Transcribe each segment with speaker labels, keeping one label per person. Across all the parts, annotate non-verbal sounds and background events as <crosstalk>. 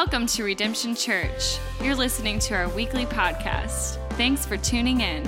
Speaker 1: Welcome to Redemption Church. You're listening to our weekly podcast. Thanks for tuning in.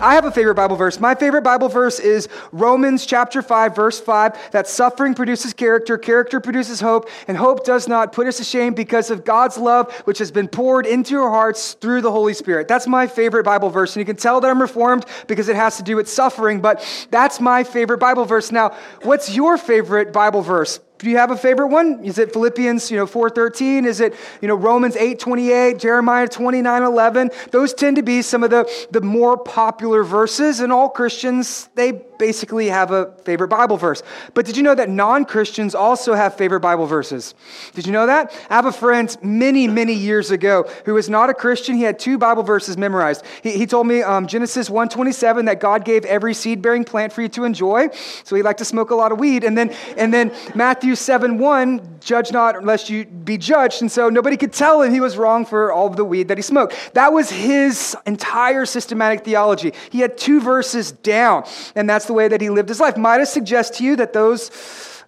Speaker 2: I have a favorite Bible verse. My favorite Bible verse is Romans chapter 5, verse 5, that suffering produces character, character produces hope, and hope does not put us to shame because of God's love, which has been poured into our hearts through the Holy Spirit. That's my favorite Bible verse. And you can tell that I'm reformed because it has to do with suffering, but that's my favorite Bible verse. Now, what's your favorite Bible verse? Do you have a favorite one? Is it Philippians, you know, 4:13? Is it, you know, Romans 8:28, Jeremiah 29:11? Those tend to be some of the, the more popular verses, and all Christians, they basically have a favorite Bible verse. But did you know that non-Christians also have favorite Bible verses? Did you know that? I have a friend many, many years ago who was not a Christian. He had two Bible verses memorized. He, he told me um, Genesis 1:27 that God gave every seed-bearing plant for you to enjoy. So he liked to smoke a lot of weed. And then, and then Matthew Matthew 7 1, judge not unless you be judged. And so nobody could tell him he was wrong for all of the weed that he smoked. That was his entire systematic theology. He had two verses down, and that's the way that he lived his life. Might I suggest to you that those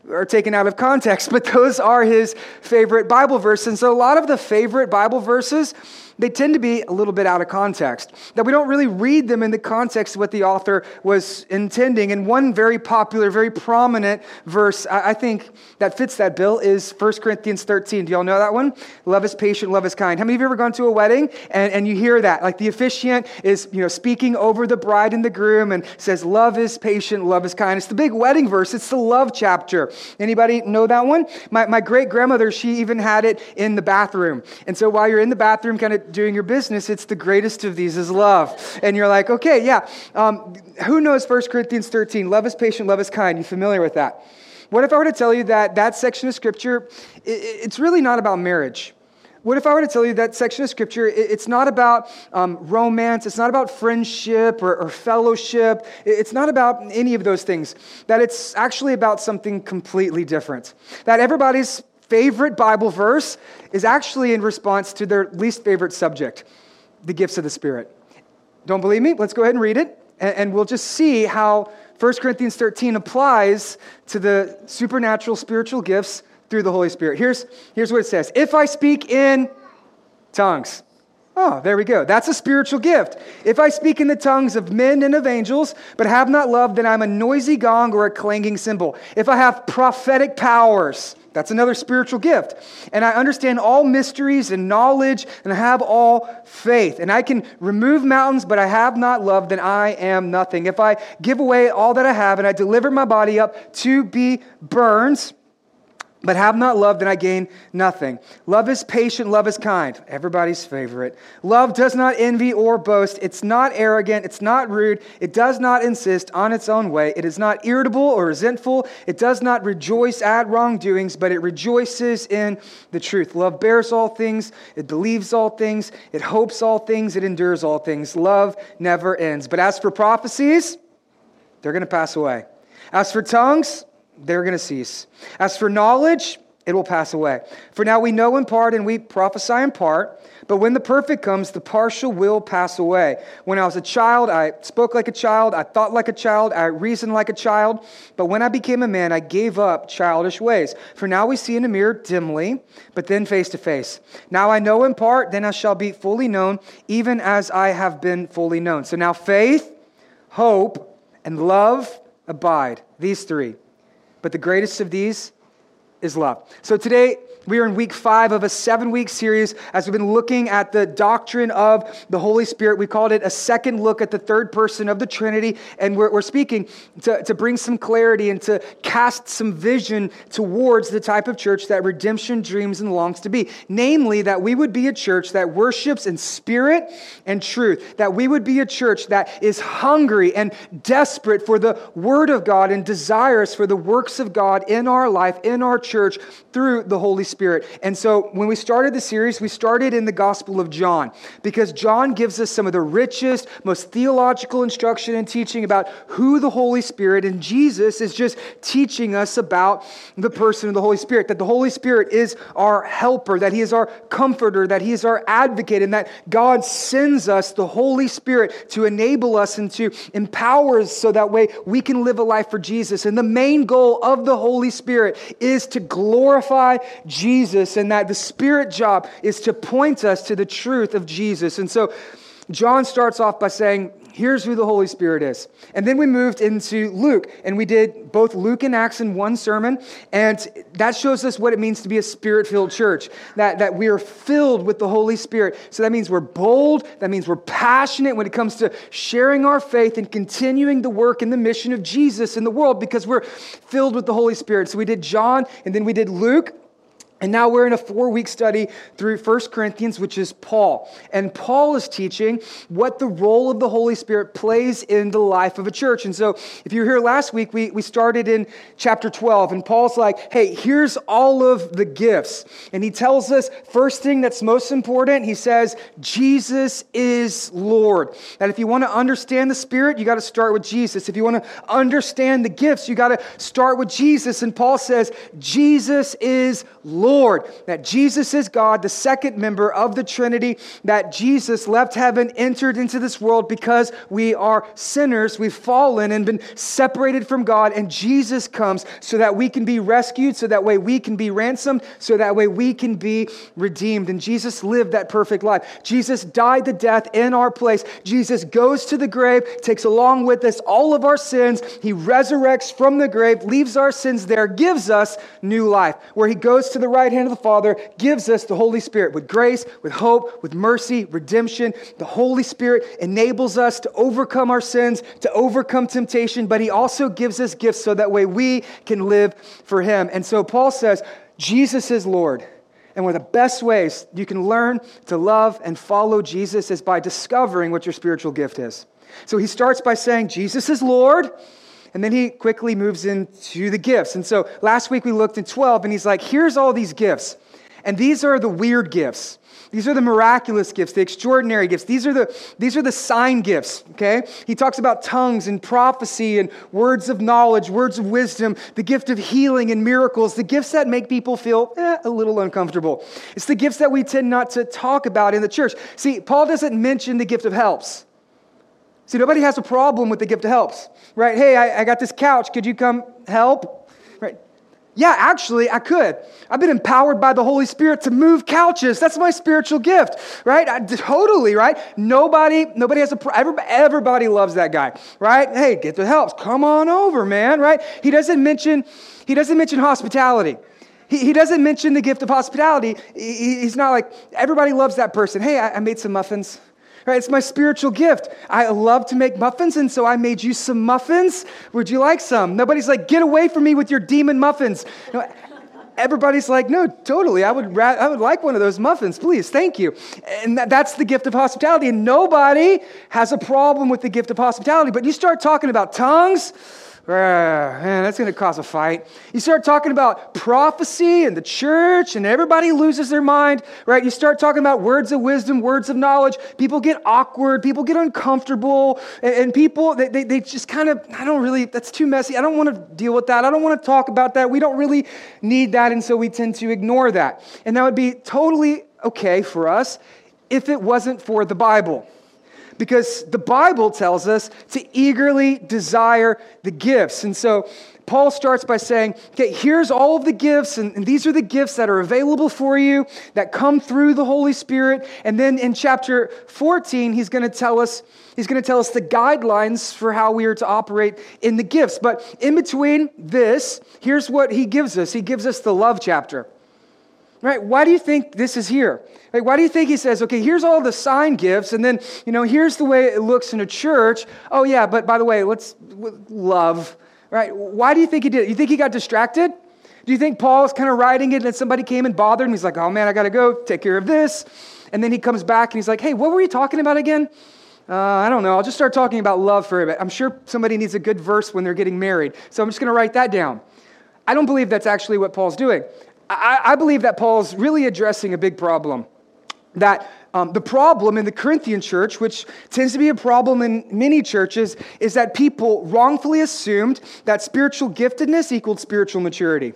Speaker 2: are taken out of context, <laughs> but those are his favorite Bible verses. And so a lot of the favorite Bible verses they tend to be a little bit out of context, that we don't really read them in the context of what the author was intending. And one very popular, very prominent verse, I think, that fits that bill is 1 Corinthians 13. Do y'all know that one? Love is patient, love is kind. How many of you ever gone to a wedding and, and you hear that? Like the officiant is, you know, speaking over the bride and the groom and says, love is patient, love is kind. It's the big wedding verse. It's the love chapter. Anybody know that one? My, my great grandmother, she even had it in the bathroom. And so while you're in the bathroom, kind of doing your business, it's the greatest of these is love. And you're like, okay, yeah. Um, who knows 1 Corinthians 13? Love is patient, love is kind. You familiar with that? What if I were to tell you that that section of scripture, it's really not about marriage? What if I were to tell you that section of scripture, it's not about um, romance, it's not about friendship or, or, fellowship, it's not about any of those things, that it's actually about something completely different. That everybody's favorite Bible verse is actually in response to their least favorite subject, the gifts of the Spirit. Don't believe me? Let's go ahead and read it, and we'll just see how 1 Corinthians 13 applies to the supernatural spiritual gifts through the Holy Spirit. Here's, here's what it says If I speak in tongues, Oh, there we go. That's a spiritual gift. If I speak in the tongues of men and of angels, but have not love, then I'm a noisy gong or a clanging cymbal. If I have prophetic powers, that's another spiritual gift. And I understand all mysteries and knowledge, and I have all faith. And I can remove mountains, but I have not love, then I am nothing. If I give away all that I have and I deliver my body up to be burned, but have not love, then I gain nothing. Love is patient, love is kind. Everybody's favorite. Love does not envy or boast. It's not arrogant, it's not rude. It does not insist on its own way. It is not irritable or resentful. It does not rejoice at wrongdoings, but it rejoices in the truth. Love bears all things, it believes all things, it hopes all things, it endures all things. Love never ends. But as for prophecies, they're going to pass away. As for tongues, they're going to cease. As for knowledge, it will pass away. For now we know in part and we prophesy in part, but when the perfect comes, the partial will pass away. When I was a child, I spoke like a child, I thought like a child, I reasoned like a child, but when I became a man, I gave up childish ways. For now we see in a mirror dimly, but then face to face. Now I know in part, then I shall be fully known, even as I have been fully known. So now faith, hope, and love abide, these three. But the greatest of these is love. So today, we are in week five of a seven week series as we've been looking at the doctrine of the Holy Spirit. We called it a second look at the third person of the Trinity. And we're, we're speaking to, to bring some clarity and to cast some vision towards the type of church that redemption dreams and longs to be. Namely, that we would be a church that worships in spirit and truth. That we would be a church that is hungry and desperate for the Word of God and desirous for the works of God in our life, in our church, through the Holy Spirit. Spirit. And so when we started the series, we started in the Gospel of John because John gives us some of the richest, most theological instruction and teaching about who the Holy Spirit and Jesus is just teaching us about the person of the Holy Spirit, that the Holy Spirit is our helper, that he is our comforter, that he is our advocate, and that God sends us the Holy Spirit to enable us and to empower us so that way we can live a life for Jesus. And the main goal of the Holy Spirit is to glorify Jesus, and that the Spirit job is to point us to the truth of Jesus. And so John starts off by saying, Here's who the Holy Spirit is. And then we moved into Luke, and we did both Luke and Acts in one sermon. And that shows us what it means to be a spirit filled church, that, that we are filled with the Holy Spirit. So that means we're bold, that means we're passionate when it comes to sharing our faith and continuing the work and the mission of Jesus in the world because we're filled with the Holy Spirit. So we did John, and then we did Luke. And now we're in a four week study through 1 Corinthians, which is Paul. And Paul is teaching what the role of the Holy Spirit plays in the life of a church. And so, if you were here last week, we, we started in chapter 12, and Paul's like, hey, here's all of the gifts. And he tells us, first thing that's most important, he says, Jesus is Lord. That if you want to understand the Spirit, you got to start with Jesus. If you want to understand the gifts, you got to start with Jesus. And Paul says, Jesus is Lord. Lord, that Jesus is God, the second member of the Trinity, that Jesus left heaven, entered into this world because we are sinners, we've fallen and been separated from God, and Jesus comes so that we can be rescued, so that way we can be ransomed, so that way we can be redeemed. And Jesus lived that perfect life. Jesus died the death in our place. Jesus goes to the grave, takes along with us all of our sins. He resurrects from the grave, leaves our sins there, gives us new life. Where he goes to the right right hand of the Father gives us the Holy Spirit with grace, with hope, with mercy, redemption. The Holy Spirit enables us to overcome our sins, to overcome temptation, but He also gives us gifts so that way we can live for Him. And so Paul says, Jesus is Lord. And one of the best ways you can learn to love and follow Jesus is by discovering what your spiritual gift is. So he starts by saying, Jesus is Lord. And then he quickly moves into the gifts. And so last week we looked at 12, and he's like, here's all these gifts. And these are the weird gifts. These are the miraculous gifts, the extraordinary gifts. These are the, these are the sign gifts, okay? He talks about tongues and prophecy and words of knowledge, words of wisdom, the gift of healing and miracles, the gifts that make people feel eh, a little uncomfortable. It's the gifts that we tend not to talk about in the church. See, Paul doesn't mention the gift of helps. See, nobody has a problem with the gift of helps, right? Hey, I, I got this couch. Could you come help? Right? Yeah, actually, I could. I've been empowered by the Holy Spirit to move couches. That's my spiritual gift, right? I, totally, right? Nobody, nobody has a. Everybody, everybody loves that guy, right? Hey, get the helps. Come on over, man, right? He doesn't mention. He doesn't mention hospitality. He, doesn't mention the gift of hospitality. He, he's not like everybody loves that person. Hey, I made some muffins. Right? It's my spiritual gift. I love to make muffins, and so I made you some muffins. Would you like some? Nobody's like, get away from me with your demon muffins. Everybody's like, no, totally. I would, ra- I would like one of those muffins, please. Thank you. And that, that's the gift of hospitality. And nobody has a problem with the gift of hospitality. But you start talking about tongues, man, that's going to cause a fight. You start talking about prophecy and the church, and everybody loses their mind, right? You start talking about words of wisdom, words of knowledge. People get awkward, people get uncomfortable, and, people, they, they, they just kind of, I don't really, that's too messy. I don't want to deal with that. I don't want to talk about that. We don't really need that, and so we tend to ignore that. And that would be totally okay for us if it wasn't for the Bible because the Bible tells us to eagerly desire the gifts. And so Paul starts by saying, okay, here's all of the gifts, and, and, these are the gifts that are available for you that come through the Holy Spirit. And then in chapter 14, he's going to tell us, he's going to tell us the guidelines for how we are to operate in the gifts. But in between this, here's what he gives us. He gives us the love chapter. Right? Why do you think this is here? Like, why do you think he says, okay, here's all the sign gifts, and then, you know, here's the way it looks in a church. Oh, yeah, but by the way, let's love, right? Why do you think he did it? You think he got distracted? Do you think Paul's kind of writing it and somebody came and bothered him? He's like, oh man, I got to go take care of this. And then he comes back and he's like, hey, what were you talking about again? Uh, I don't know. I'll just start talking about love for a bit. I'm sure somebody needs a good verse when they're getting married. So I'm just going to write that down. I don't believe that's actually what Paul's doing. I, I believe that Paul's really addressing a big problem. That um, the problem in the Corinthian church, which tends to be a problem in many churches, is that people wrongfully assumed that spiritual giftedness equaled spiritual maturity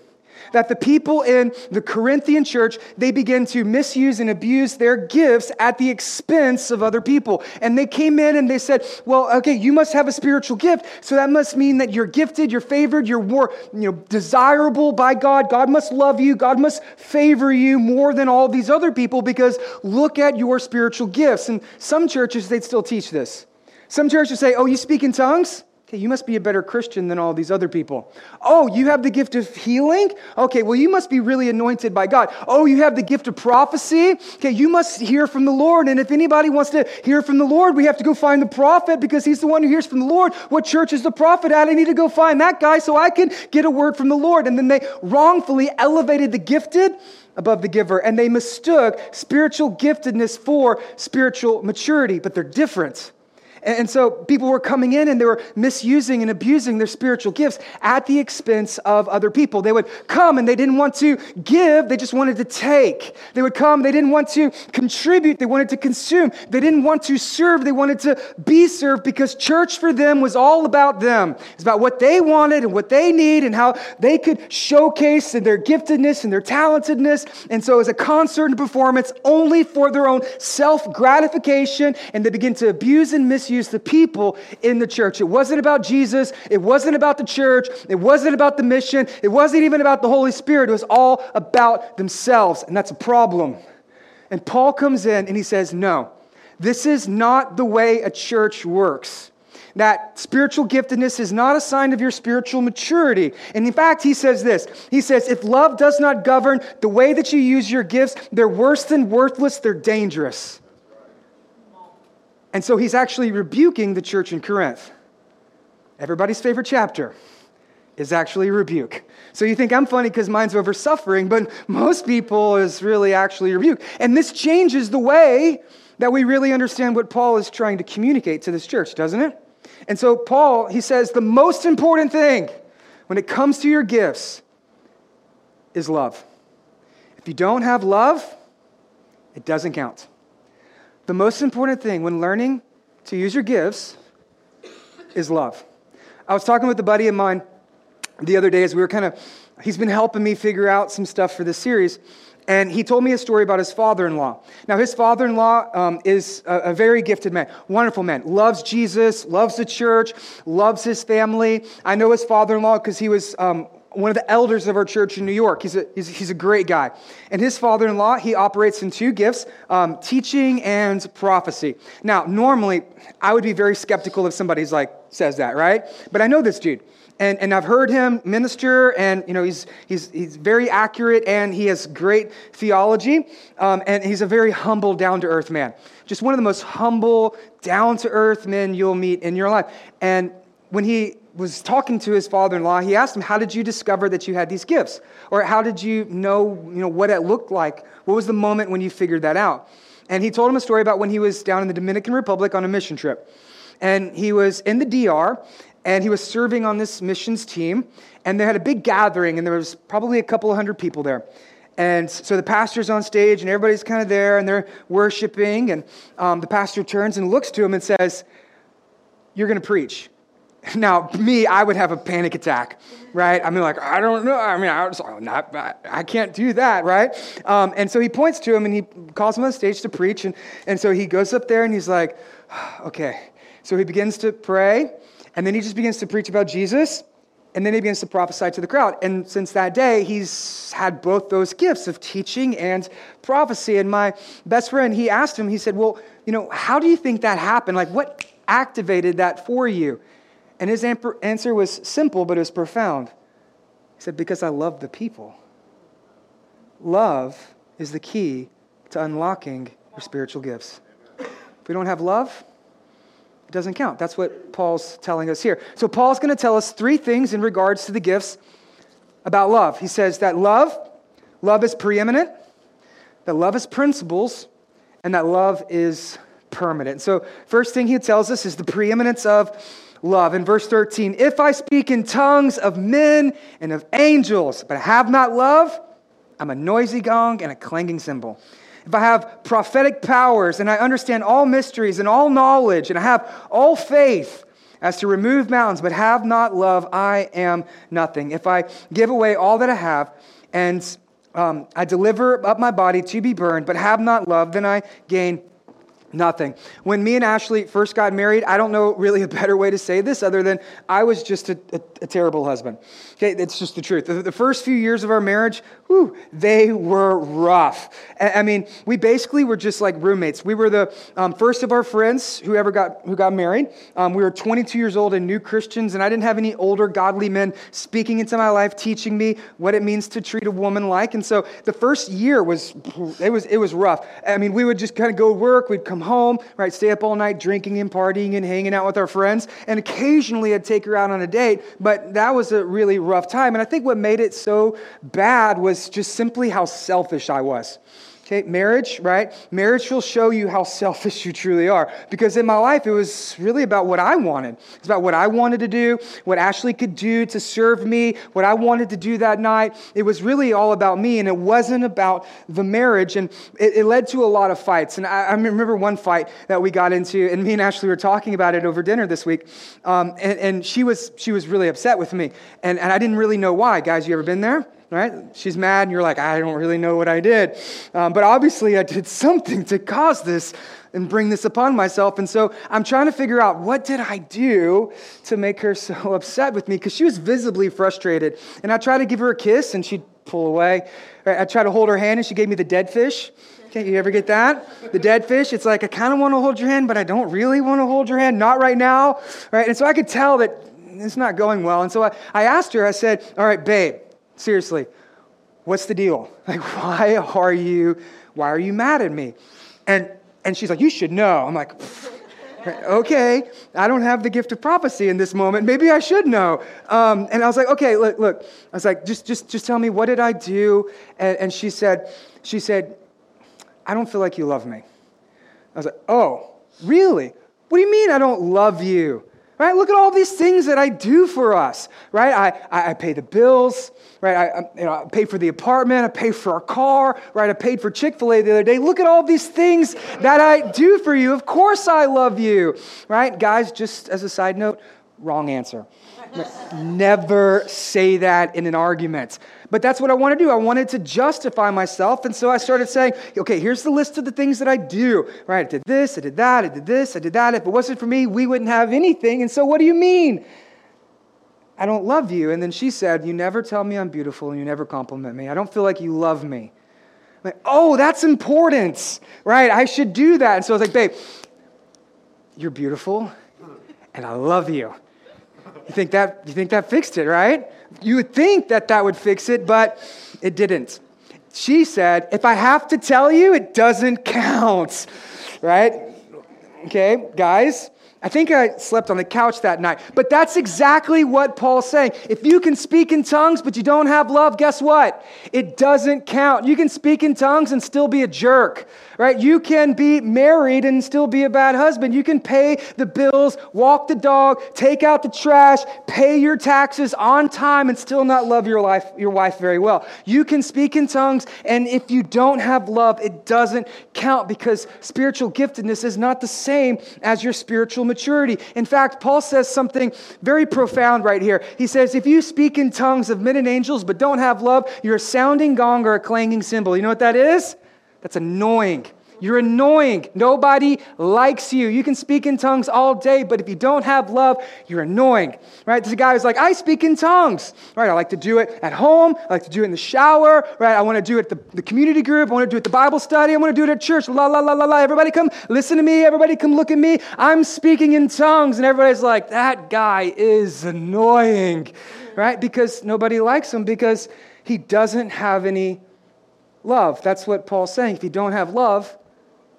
Speaker 2: that the people in the Corinthian church, they began to misuse and abuse their gifts at the expense of other people. And they came in and they said, well, okay, you must have a spiritual gift. So that must mean that you're gifted, you're favored, you're more, you know, desirable by God. God must love you. God must favor you more than all these other people because look at your spiritual gifts. And some churches, they'd still teach this. Some churches say, oh, you speak in tongues? Okay, you must be a better Christian than all these other people. Oh, you have the gift of healing? Okay, well, you must be really anointed by God. Oh, you have the gift of prophecy? Okay, you must hear from the Lord. And if anybody wants to hear from the Lord, we have to go find the prophet because he's the one who hears from the Lord. What church is the prophet at? I need to go find that guy so I can get a word from the Lord. And then they wrongfully elevated the gifted above the giver, and they mistook spiritual giftedness for spiritual maturity, but they're different. And so people were coming in and they were misusing and abusing their spiritual gifts at the expense of other people. They would come and they didn't want to give, they just wanted to take. They would come, they didn't want to contribute, they wanted to consume. They didn't want to serve, they wanted to be served because church for them was all about them. It's about what they wanted and what they need and how they could showcase their giftedness and their talentedness. And so it was a concert and performance only for their own self gratification, and they begin to abuse and misuse the people in the church. It wasn't about Jesus. It wasn't about the church. It wasn't about the mission. It wasn't even about the Holy Spirit. It was all about themselves. And that's a problem. And Paul comes in and he says, No, this is not the way a church works that spiritual giftedness is not a sign of your spiritual maturity. And in fact, he says this He says, if love does not govern the way that you use your gifts, they're worse than worthless, they're dangerous. And so he's actually rebuking the church in Corinth. Everybody's favorite chapter is actually rebuke. So you think I'm funny because mine's over suffering, but most people is really actually rebuke. And this changes the way that we really understand what Paul is trying to communicate to this church, doesn't it? And so Paul, he says the most important thing when it comes to your gifts is love. If you don't have love, it doesn't count. The most important thing when learning to use your gifts is love. I was talking with a buddy of mine the other day as we were kind of, he's been helping me figure out some stuff for this series. And he told me a story about his father in law. Now, his father in law um, is a, a, very gifted man, wonderful man, loves Jesus, loves the church, loves his family. I know his father in law because he was um, one of the elders of our church in New York. He's a, he's, he's a great guy. And his father in law, he operates in two gifts um, teaching and prophecy. Now, normally, I would be very skeptical if somebody's like, says that, right? But I know this dude. And, and I've heard him minister, and you know he's, he's, he's very accurate, and he has great theology, um, and he's a very humble, down to earth man. Just one of the most humble, down to earth men you'll meet in your life. And when he was talking to his father-in-law, he asked him, "How did you discover that you had these gifts? Or how did you know, you know what it looked like? What was the moment when you figured that out?" And he told him a story about when he was down in the Dominican Republic on a mission trip. And he was in the DR and he was serving on this missions team and they had a big gathering and there was probably a couple of hundred people there. And so the pastor's on stage and everybody's kind of there and they're worshiping and um, the pastor turns and looks to him and says, "You're going to preach." Now, me, I would have a panic attack, right? I mean, like, I don't know. I mean, I, was, not, I can't do that, right? Um, and so he points to him and he calls him on stage to preach. And, and so he goes up there and he's like, <sighs> okay. So he begins to pray and then he just begins to preach about Jesus. And then he begins to prophesy to the crowd. And since that day, he's had both those gifts of teaching and prophecy. And my best friend, he asked him, he said, Well, you know, how do you think that happened? Like, what activated that for you? And his answer was simple, but it was profound. He said, Because I love the people. Love is the key to unlocking your spiritual gifts. If we don't have love, it doesn't count. That's what Paul's telling us here. So, Paul's going to tell us three things in regards to the gifts about love. He says that love, love is preeminent, that love is principles, and that love is permanent. So, first thing he tells us is the preeminence of love. In verse 13, if I speak in tongues of men and of angels, but have not love, I'm a noisy gong and a clanging cymbal. If I have prophetic powers and I understand all mysteries and all knowledge and I have all faith as to remove mountains but have not love, I am nothing. If I give away all that I have and um, I deliver up my body to be burned but have not love, then I gain Nothing. When me and Ashley first got married, I don't know really a better way to say this other than I was just a, a, a terrible husband. Okay, it's just the truth. The, the, first few years of our marriage, whew, they were rough. I, I, mean, we basically were just like roommates. We were the um, first of our friends who ever got who got married. Um, we were 22 years old and new Christians, and I didn't have any older godly men speaking into my life, teaching me what it means to treat a woman like. And so the first year was it was it was rough. I mean, we would just kind of go work. We'd come home, right? Stay up all night drinking and partying and hanging out with our friends. And occasionally I'd take her out on a date, but that was a really rough time. And I think what made it so bad was just simply how selfish I was. Okay, marriage, right? Marriage will show you how selfish you truly are. Because in my life, it was really about what I wanted. It's about what I wanted to do, what Ashley could do to serve me, what I wanted to do that night. It was really all about me, and it wasn't about the marriage. And it, it led to a lot of fights. And I, I, remember one fight that we got into, and me and Ashley were talking about it over dinner this week. Um, and, and she, was, she was really upset with me. And, and I didn't really know why. Guys, you ever been there? Right? She's mad, and you're like, I don't really know what I did. Um, but obviously, I did <laughs> something to cause this and bring this upon myself. And so I'm trying to figure out what did I do to make her <laughs> so upset with me? Because she was visibly frustrated. And I tried to give her a kiss, and she'd pull away. I tried to hold her hand, and she gave me the dead fish. Okay, you ever get that? The dead fish. It's like I kind of want to hold your hand, but I don't really want to hold your hand. Not right now, right? And so I could tell that it's not going well. And so I, I asked her. I said, "All right, babe, Seriously, what's the deal? <laughs> Like, why are you, why are you mad at me? And, and she's like, you should know. I'm like, <laughs> okay, I don't have the gift of prophecy in this moment. Maybe I should know. Um, and I was like, okay, look, look. I was like, just, just, just tell me, what did I do? And, and she said, she said, I don't feel like you love me. I was like, oh, really? What do you mean I don't love you? Right? Look at all these things that I do for us, right? I, I, pay the bills, right? I, you know, I pay for the apartment, I pay for our car, right? I paid for Chick fil A the other day. Look at all these things that I do for you. Of course I love you, right? Guys, just as a side note, wrong answer. Never say that in an argument. But that's what I want to do. I wanted to justify myself. And so I started saying, okay, here's the list of the things that I do. Right? I did this, I did that, I did this, I did that. If it wasn't for me, we wouldn't have anything. And so what do you mean? I don't love you. And then she said, You never tell me I'm beautiful and you never compliment me. I don't feel like you love me. I'm like, oh, that's important, right? I should do that. And so I was like, babe, you're beautiful and I love you. You think that, you think that fixed it, right? You would think that that would fix it, but it didn't. She said, if I have to tell you, it doesn't count, <laughs> right? Okay, guys, I think I slept on the couch that night. But that's exactly what Paul's saying. If you can speak in tongues, but you don't have love, guess what? It doesn't count. You can speak in tongues and still be a jerk right? You can be married and still be a bad husband. You can pay the bills, walk the dog, take out the trash, pay your taxes on time and still not love your life, your wife very well. You can speak in tongues, and if you don't have love, it doesn't count because spiritual giftedness is not the same as your spiritual maturity. In fact, Paul says something very profound right here. He says, If you speak in tongues of men and angels but don't have love, you're a sounding gong or a clanging cymbal. You know what that is? That's annoying. You're annoying. Nobody likes you. You can speak in tongues all day, but if you don't have love, you're annoying. Right? This guy who's like, I speak in tongues. Right? I like to do it at home. I like to do it in the shower. Right? I want to do it at the, the community group. I want to do it at the Bible study. I want to do it at church. La, la, la, la, la. Everybody come listen to me. Everybody come look at me. I'm speaking in tongues. And everybody's like, that guy is annoying. Right? Because nobody likes him because he doesn't have any love. That's what Paul's saying. If you don't have love,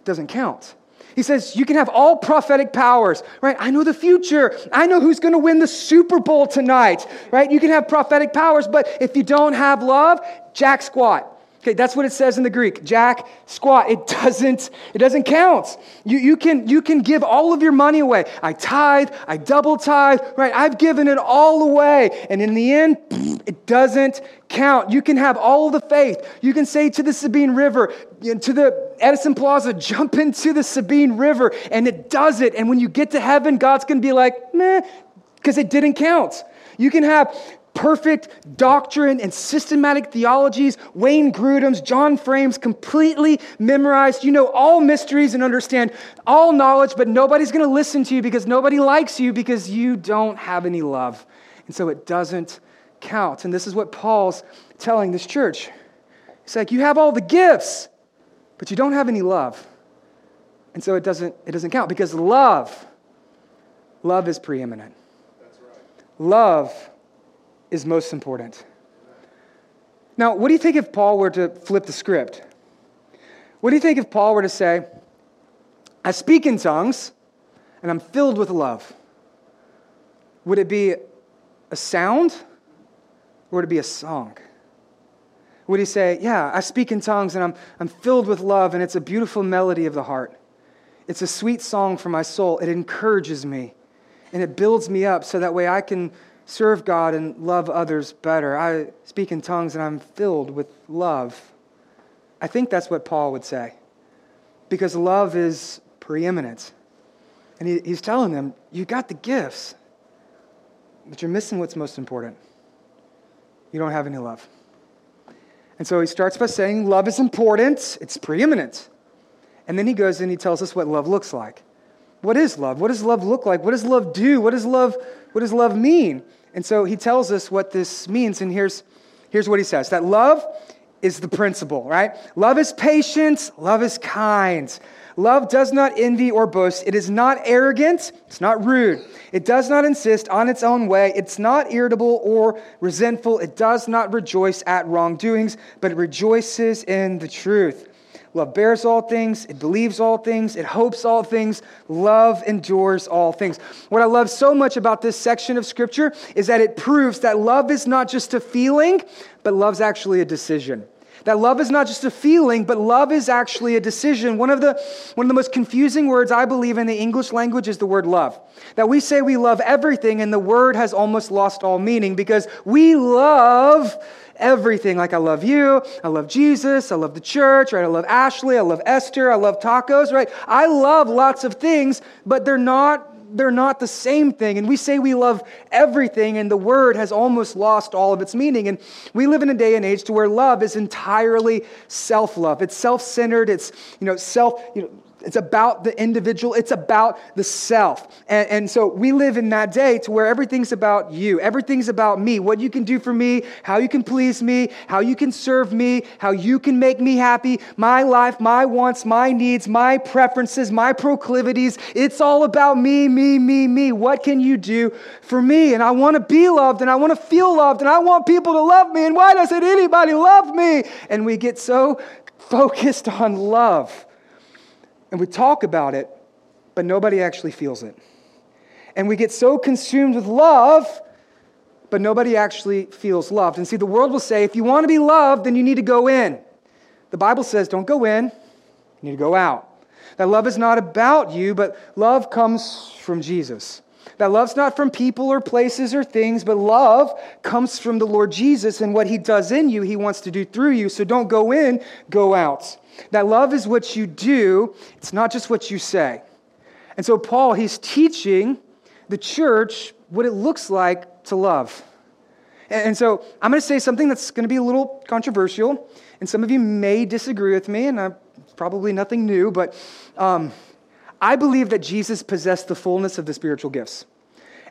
Speaker 2: doesn't count. He says, You can have all prophetic powers, right? I know the future. I know who's going to win the Super Bowl tonight, right? You can have prophetic powers, but if you don't have love, jack squat. Okay, that's what it says in the Greek. Jack, squat. It doesn't, it doesn't count. You, you, can, you can give all of your money away. I tithe, I double tithe, right? I've given it all away. And in the end, <sniffs> it doesn't count. You can have all the faith. You can say to the Sabine River, to the Edison Plaza, jump into the Sabine River, and it does it. And when you get to heaven, God's going to be like, meh, because it didn't count. You can have perfect doctrine and systematic theologies, Wayne Grudem's, John Frame's, completely memorized. You know all mysteries and understand all knowledge, but nobody's going to listen to you because nobody likes you because you don't have any love. And so it doesn't count. And this is what Paul's telling this church. He's like, You have all the gifts, but you don't have any love. And so it doesn't, it doesn't count because love, love is preeminent. That's right. Love is most important. Now, what do you think if Paul were to flip the script? What do you think if Paul were to say, I speak in tongues and I'm filled with love? Would it be a sound or would it be a song? Would he say, Yeah, I speak in tongues and I'm, I'm filled with love and it's a beautiful melody of the heart? It's a sweet song for my soul. It encourages me and it builds me up so that way I can serve God and love others better. I speak in tongues and I'm filled with love. I think that's what Paul would say because love is preeminent. And he, he's telling them, You got the gifts, but you're missing what's most important. You don't have any love. And so he starts by saying, Love is important, it's preeminent. And then he goes and he tells us what love looks like. What is love? What does love look like? What does love do? What does love, what does love mean? And so he tells us what this means, and here's, here's what he says that love is the principle, right? Love is patience, love is kind. Love does not envy or boast. It is not arrogant. It's not rude. It does not insist on its own way. It's not irritable or resentful. It does not rejoice at wrongdoings, but it rejoices in the truth. Love bears all things, it believes all things, it hopes all things, love endures all things. What I love so much about this section of scripture is that it proves that love is not just a feeling, but love's actually a decision. That love is not just a feeling, but love is actually a decision. One of the, one of the most confusing words I believe in the English language is the word love. That we say we love everything, and the word has almost lost all meaning because we love everything. Like I love you, I love Jesus, I love the church, right? I love Ashley, I love Esther, I love tacos, right? I love lots of things, but they're not they're not the same thing. And we say we love everything, and the word has almost lost all of its meaning. And we live in a day and age to where love is entirely self-love. It's self-centered. It's you know self you know it's about the individual, it's about the self. And, and, so we live in that day to where everything's about you, everything's about me, what you can do for me, how you can please me, how you can serve me, how you can make me happy, my life, my wants, my needs, my preferences, my proclivities. It's all about me, me, me, me. What can you do for me? And I want to be loved and I want to feel loved and I want people to love me. And why doesn't anybody love me? And we get so focused on love and we talk about it, but nobody actually feels it. And we get so consumed with love, but nobody actually feels loved. And see, the world will say, if you want to be loved, then you need to go in. The Bible says, don't go in, you need to go out. That love is not about you, but love comes from Jesus. That love's not from people or places or things, but love comes from the Lord Jesus and what he does in you, he wants to do through you. So don't go in, go out. That love is what you do, it's not just what you say. And so, Paul, he's teaching the church what it looks like to love. And so, I'm going to say something that's going to be a little controversial, and some of you may disagree with me, and I'm probably nothing new, but um, I believe that Jesus possessed the fullness of the spiritual gifts.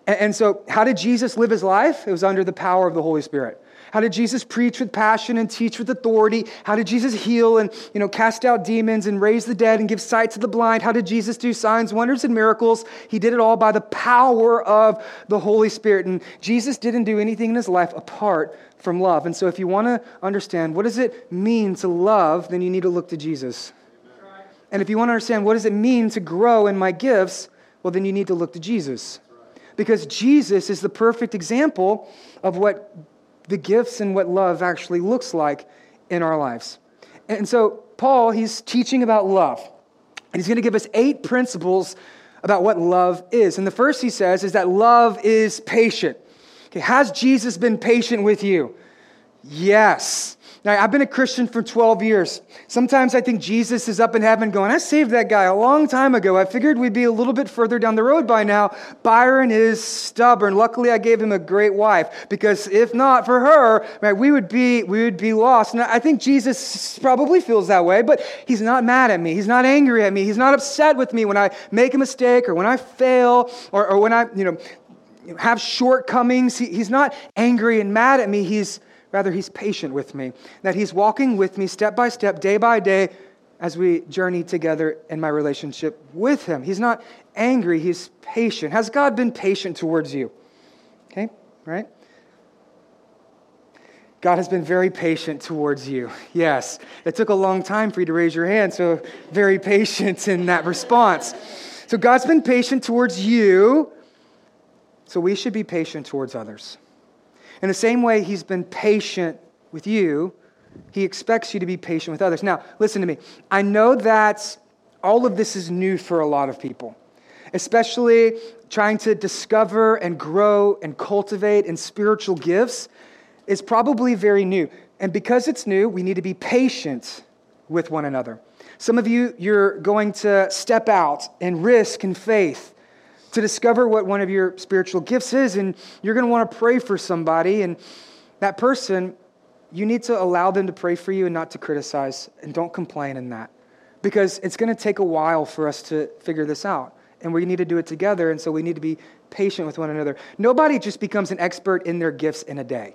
Speaker 2: And, and so, how did Jesus live his life? It was under the power of the Holy Spirit. How did Jesus preach with passion and teach with authority? How did Jesus heal and you know, cast out demons and raise the dead and give sight to the blind? How did Jesus do signs, wonders, and miracles? He did it all by the power of the Holy Spirit. And Jesus didn't do anything in his life apart from love. And so, if you want to understand what does it mean to love, then you need to look to Jesus. And if you want to understand what does it mean to grow in my gifts, well, then you need to look to Jesus. Because Jesus is the perfect example of what the gifts and what love actually looks like in our lives. And so, Paul, he's teaching about love. And he's going to give us eight principles about what love is. And the first he says is that love is patient. Okay, has Jesus been patient with you? Yes. Now, I've been a Christian for 12 years. Sometimes I think Jesus is up in heaven going, I saved that guy a long time ago. I figured we'd be a little bit further down the road by now. Byron is stubborn. Luckily, I gave him a great wife because if not for her, right, we would be, we would be lost. And I think Jesus probably feels that way, but he's not mad at me. He's not angry at me. He's not upset with me when I make a mistake or when I fail or, or when I, you know, have shortcomings. He, he's not angry and mad at me. He's Rather, He's patient with me, that He's walking with me step by step, day by day, as we journey together in my relationship with Him. He's not angry, He's patient. Has God been patient towards you? Okay, right? God has been very patient towards you. <laughs> Yes. It took a long time for you to raise your hand, so very <laughs> patient in that response. So God's been patient towards you, so we should be patient towards others. In the same way he's been patient with you, he expects you to be patient with others. Now, listen to me. I know that all of this is new for a lot of people, especially trying to discover and grow and cultivate in spiritual gifts is probably very new. And because it's new, we need to be patient with one another. Some of you, you're going to step out and risk in faith to discover what one of your spiritual gifts is, and you're going to want to pray for somebody. And that person, you need to allow them to pray for you and not to criticize, and don't complain in that. Because it's going to take a while for us to figure this out. And we need to do it together, and so we need to be patient with one another. Nobody just becomes an expert in their gifts in a day.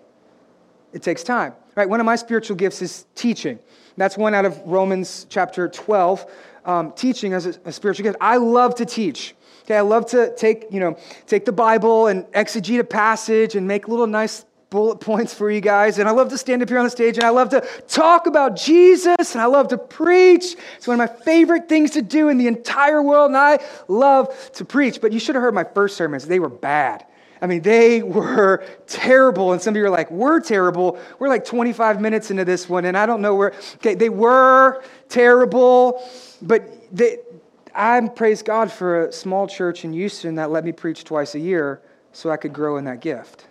Speaker 2: It takes time. Right? One of my spiritual gifts is teaching. That's one out of Romans chapter 12. Um, teaching as a, a spiritual gift. I love to teach. Okay, I love to take, you know, take the Bible and exegete a passage and make little nice bullet <laughs> points for you guys. And I love to stand up here on the stage and I love to talk about Jesus and I love to preach. It's one of my favorite things to do in the entire world, and I love to preach. But you should have heard my first sermons, they were bad. I mean, they <laughs> were terrible. And some of you are like, we're terrible. We're like 25 minutes into this one, and I don't know where. Okay, they were terrible, but they, I praise God for a small church in Houston that let me preach twice a year so I could grow in that gift.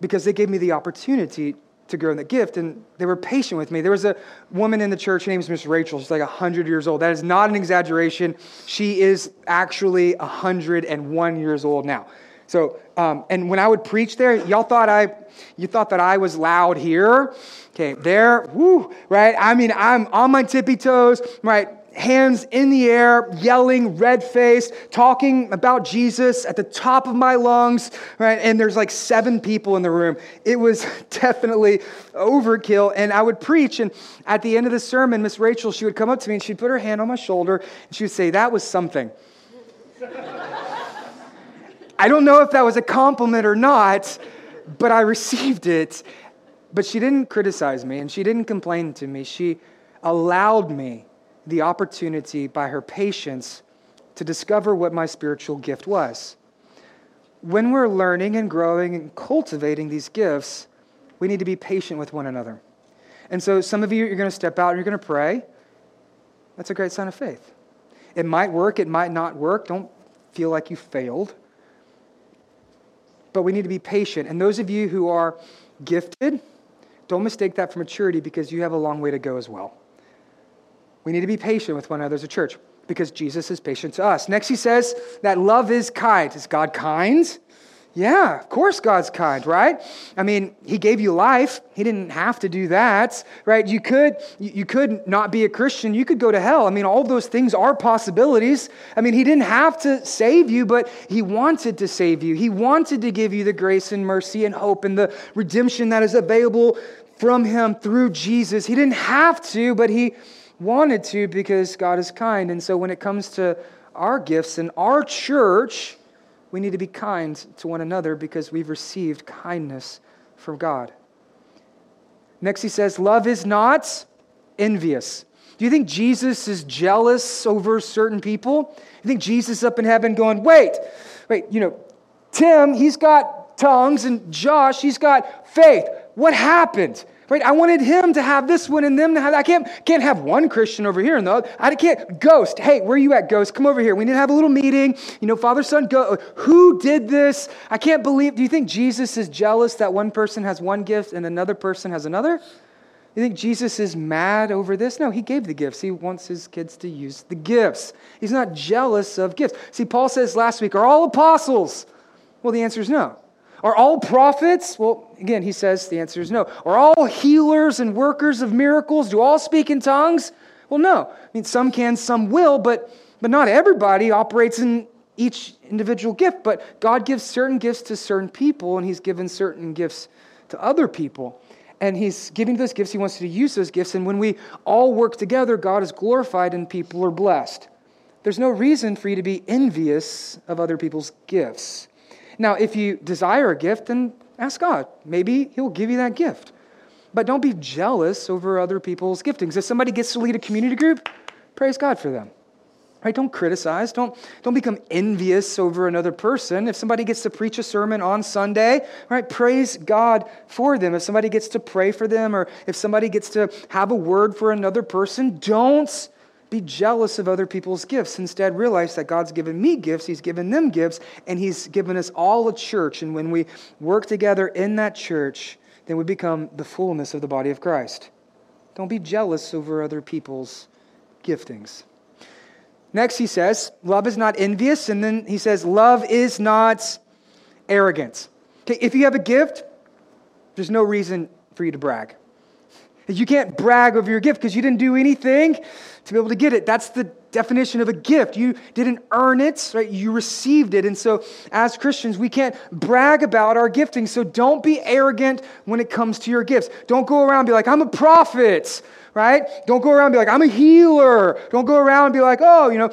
Speaker 2: Because they gave me the opportunity to grow in that gift, and they were patient with me. There was a woman in the church, her name is Miss Rachel. She's like 100 years old. That is not an exaggeration. She is actually 101 years old now. So, um, and when I would preach there, y'all thought I, you thought that I was loud here. Okay, there, woo, right? I mean, I'm on my tippy toes, right? Hands in the air, yelling, red faced, talking about Jesus at the top of my lungs, right? And there's like seven people in the room. It was <laughs> definitely overkill. And I would preach, and at the end of the sermon, Miss Rachel, she would come up to me and she'd put her hand on my shoulder and she would say, That was something. <laughs> I don't know if that was a compliment or not, but I received it. But she didn't criticize me and she didn't complain to me. She allowed me the opportunity by her patience to discover what my spiritual gift was. When we're learning and growing and cultivating these gifts, we need to be patient with one another. And so, some of you, you're going to step out and you're going to pray. That's a great sign of faith. It might work, it might not work. Don't feel like you failed. But we need to be patient. And those of you who are gifted, don't mistake that for maturity because you have a long way to go as well. We need to be patient with one another as a church because Jesus is patient to us. Next, he says that love is kind. Is God kind? Yeah, of course God's kind, right? I mean, he gave you life. He didn't have to do that, right? You could you could not be a Christian. You could go to hell. I mean, all those things are possibilities. I mean, he didn't have to save you, but he wanted to save you. He wanted to give you the grace and mercy and hope and the redemption that is available from him through Jesus. He didn't have to, but he wanted to because God is kind. And so when it comes to our gifts in our church, we need to be kind to one another because we've received kindness from God. Next, he says, Love is not envious. Do you think Jesus is jealous over certain people? You think Jesus up in heaven going, Wait, wait, you know, Tim, he's got tongues, and Josh, he's got faith. What happened? Right? I wanted him to have this one and them to have I can't, can't have one Christian over here and the other. I can't. Ghost, hey, where are you at, Ghost? Come over here. We need to have a little meeting. You know, Father, Son, go. Who did this? I can't believe. Do you think Jesus is jealous that one person has one gift and another person has another? You think Jesus is mad over this? No, he gave the gifts. He wants his kids to use the gifts. He's not jealous of gifts. See, Paul says last week, are all apostles? Well, the answer is no. Are all prophets? Well, again, he says the answer is no. Are all healers and workers of miracles? Do all speak in tongues? Well, no. I mean, some can, some will, but, but not everybody operates in each individual gift. But God gives certain gifts to certain people, and He's given certain gifts to other people. And He's giving those gifts, He wants you to use those gifts. And when we all work together, God is glorified and people are blessed. There's no reason for you to be envious of other people's gifts. Now, if you desire a gift, then ask God. Maybe He'll give you that gift. But don't be jealous over other people's giftings. If somebody gets to lead a community group, praise God for them. Right? Don't criticize. Don't, don't become envious over another person. If somebody gets to preach a sermon on Sunday, right, praise God for them. If somebody gets to pray for them or if somebody gets to have a word for another person, don't be jealous of other people's gifts. Instead, realize that God's given me gifts, He's given them gifts, and He's given us all a church. And when we work together in that church, then we become the fullness of the body of Christ. Don't be jealous over other people's giftings. Next, he says, love is not envious. And then he says, love is not arrogant. Okay, if you have a gift, there's no reason for you to brag. You can't brag over your gift because you didn't do anything to be able to get it. That's the definition of a gift. You didn't earn it, right? You received it. And so, as Christians, we can't brag about our gifting. So, don't be arrogant when it comes to your gifts. Don't go around be like, I'm a prophet, right? Don't go around be like, I'm a healer. Don't go around be like, oh, you know,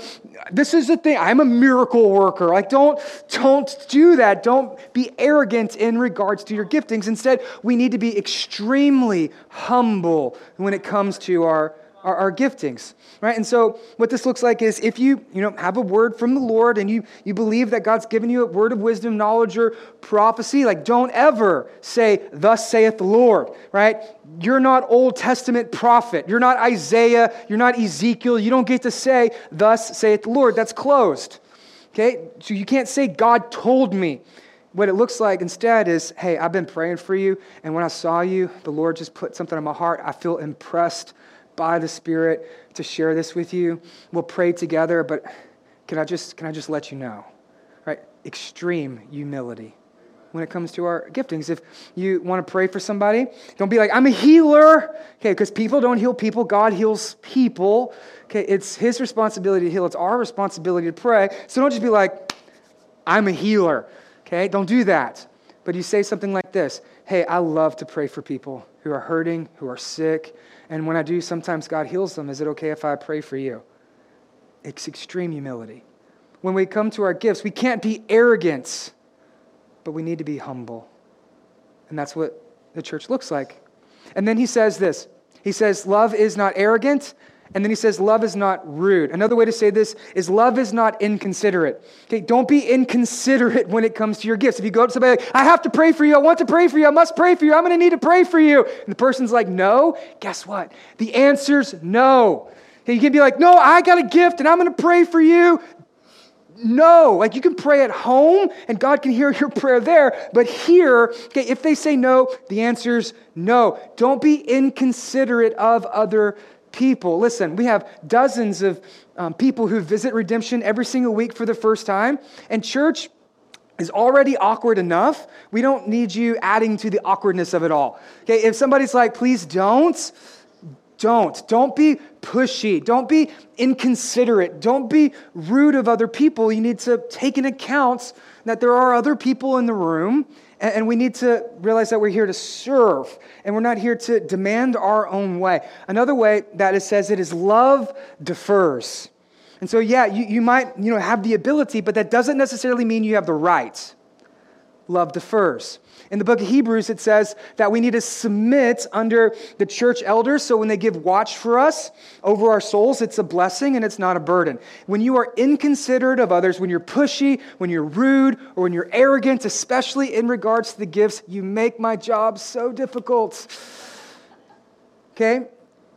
Speaker 2: this is the thing. I'm a miracle worker. Like, don't, don't do that. Don't be arrogant in regards to your giftings. Instead, we need to be extremely humble when it comes to our our, our giftings, right? And so what this looks like is if you, you know, have a word from the Lord and you, you believe that God's given you a word of wisdom, knowledge, or prophecy, like don't ever say, thus saith the Lord, right? You're not Old Testament prophet. You're not Isaiah. You're not Ezekiel. You don't get to say, thus saith the Lord. That's closed. Okay? So you can't say, God told me what it looks like instead is hey i've been praying for you and when i saw you the lord just put something in my heart i feel impressed by the Spirit to share this with you. We'll pray together, but can I just, can I just let you know? Right? Extreme humility when it comes to our giftings. If you want to pray for somebody, don't be like, I'm a healer. Okay, because people don't heal people, God heals people. Okay, it's His responsibility to heal, it's our responsibility to pray. So don't just be like, I'm a healer. Okay, don't do that. But you say something like this Hey, I love to pray for people who are hurting, who are sick, and when I do, sometimes God heals them. Is it okay if I pray for you? It's extreme humility. When we come to our gifts, we can't be arrogant, but we need to be humble. And that's what the church looks like. And then he says this He says, Love is not arrogant. And then he says, love is not rude. Another way to say this is love is not inconsiderate. Okay, don't be inconsiderate when it comes to your gifts. If you go up to somebody like, I have to pray for you, I want to pray for you, I must pray for you, I'm gonna need to pray for you. And the person's like, no, guess what? The answer's no. Okay, you can be like, no, I got a gift and I'm gonna pray for you. No, like you can pray at home and God can hear your prayer there. But here, okay, if they say no, the answer's no. Don't be inconsiderate of other people. Listen, we have dozens of um, people who visit Redemption every single week for the first time. And church, is already awkward enough. We don't need you adding to the awkwardness of it all. Okay, if somebody's like, please don't, don't. Don't be pushy. Don't be inconsiderate. Don't be rude of other people. You need to take into account that there are other people in the room and we need to realize that we're here to serve, and we're not here to demand our own way. Another way that it says it is love defers. And so, yeah, you, you might you know, have the ability, but that doesn't necessarily mean you have the right. Love defers. In the book of Hebrews, it says that we need to submit under the church elders so when they give watch for us over our souls, it's a blessing and it's not a burden. When you are inconsiderate of others, when you're pushy, when you're rude, or when you're arrogant, especially in regards to the gifts, you make my job so difficult. Okay?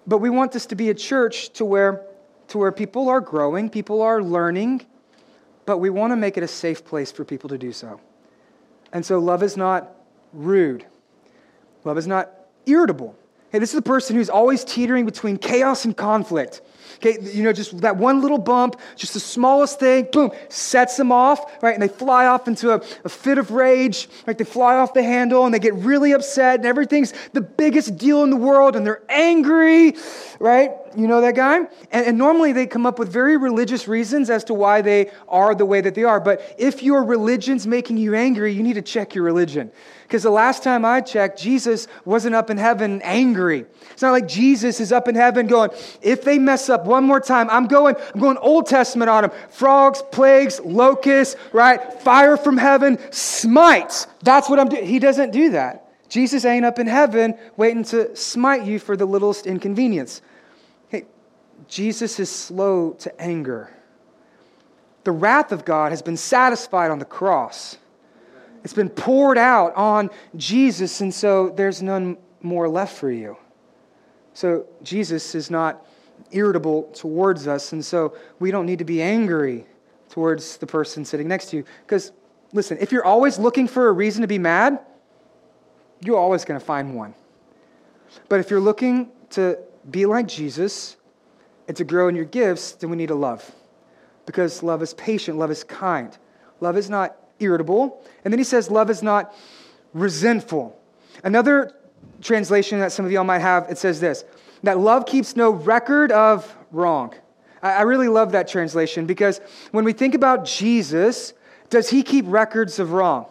Speaker 2: But we want this to be a church to where, to where people are growing, people are learning, but we want to make it a safe place for people to do so. And so love is not rude, love is not irritable. Hey, this is a person who's always teetering between chaos and conflict. Okay, you know, just that one little bump, just the smallest thing, boom, sets them off, right? And they fly off into a, a fit of rage, right? They fly off the handle and they get really upset, and everything's the biggest deal in the world, and they're angry, right? You know that guy? And, and, normally they come up with very religious reasons as to why they are the way that they are. But if your religion's making you angry, you need to check your religion. Because the last time I checked, Jesus wasn't up in heaven angry. It's not like Jesus is up in heaven going, if they mess up one more time, I'm going, I'm going Old Testament on them. Frogs, plagues, locusts, right? Fire from heaven, smites. That's what I'm doing. He doesn't do that. Jesus ain't up in heaven waiting to smite you for the littlest inconvenience. Hey, Jesus is slow to anger. The wrath of God has been satisfied on the cross. It's been poured out on Jesus, and so there's none more left for you. So Jesus is not irritable towards us, and so we don't need to be angry towards the person sitting next to you. Because, listen, if you're always looking for a reason to be mad, you're always going to find one. But if you're looking to be like Jesus and to grow in your gifts, then we need to love. Because love is patient, love is kind. Love is not irritable. And then he says, love is not resentful. Another translation that some of y'all might have, it says this that love keeps no record of wrong. I really love that translation because when we think about Jesus, does he keep records of wrong?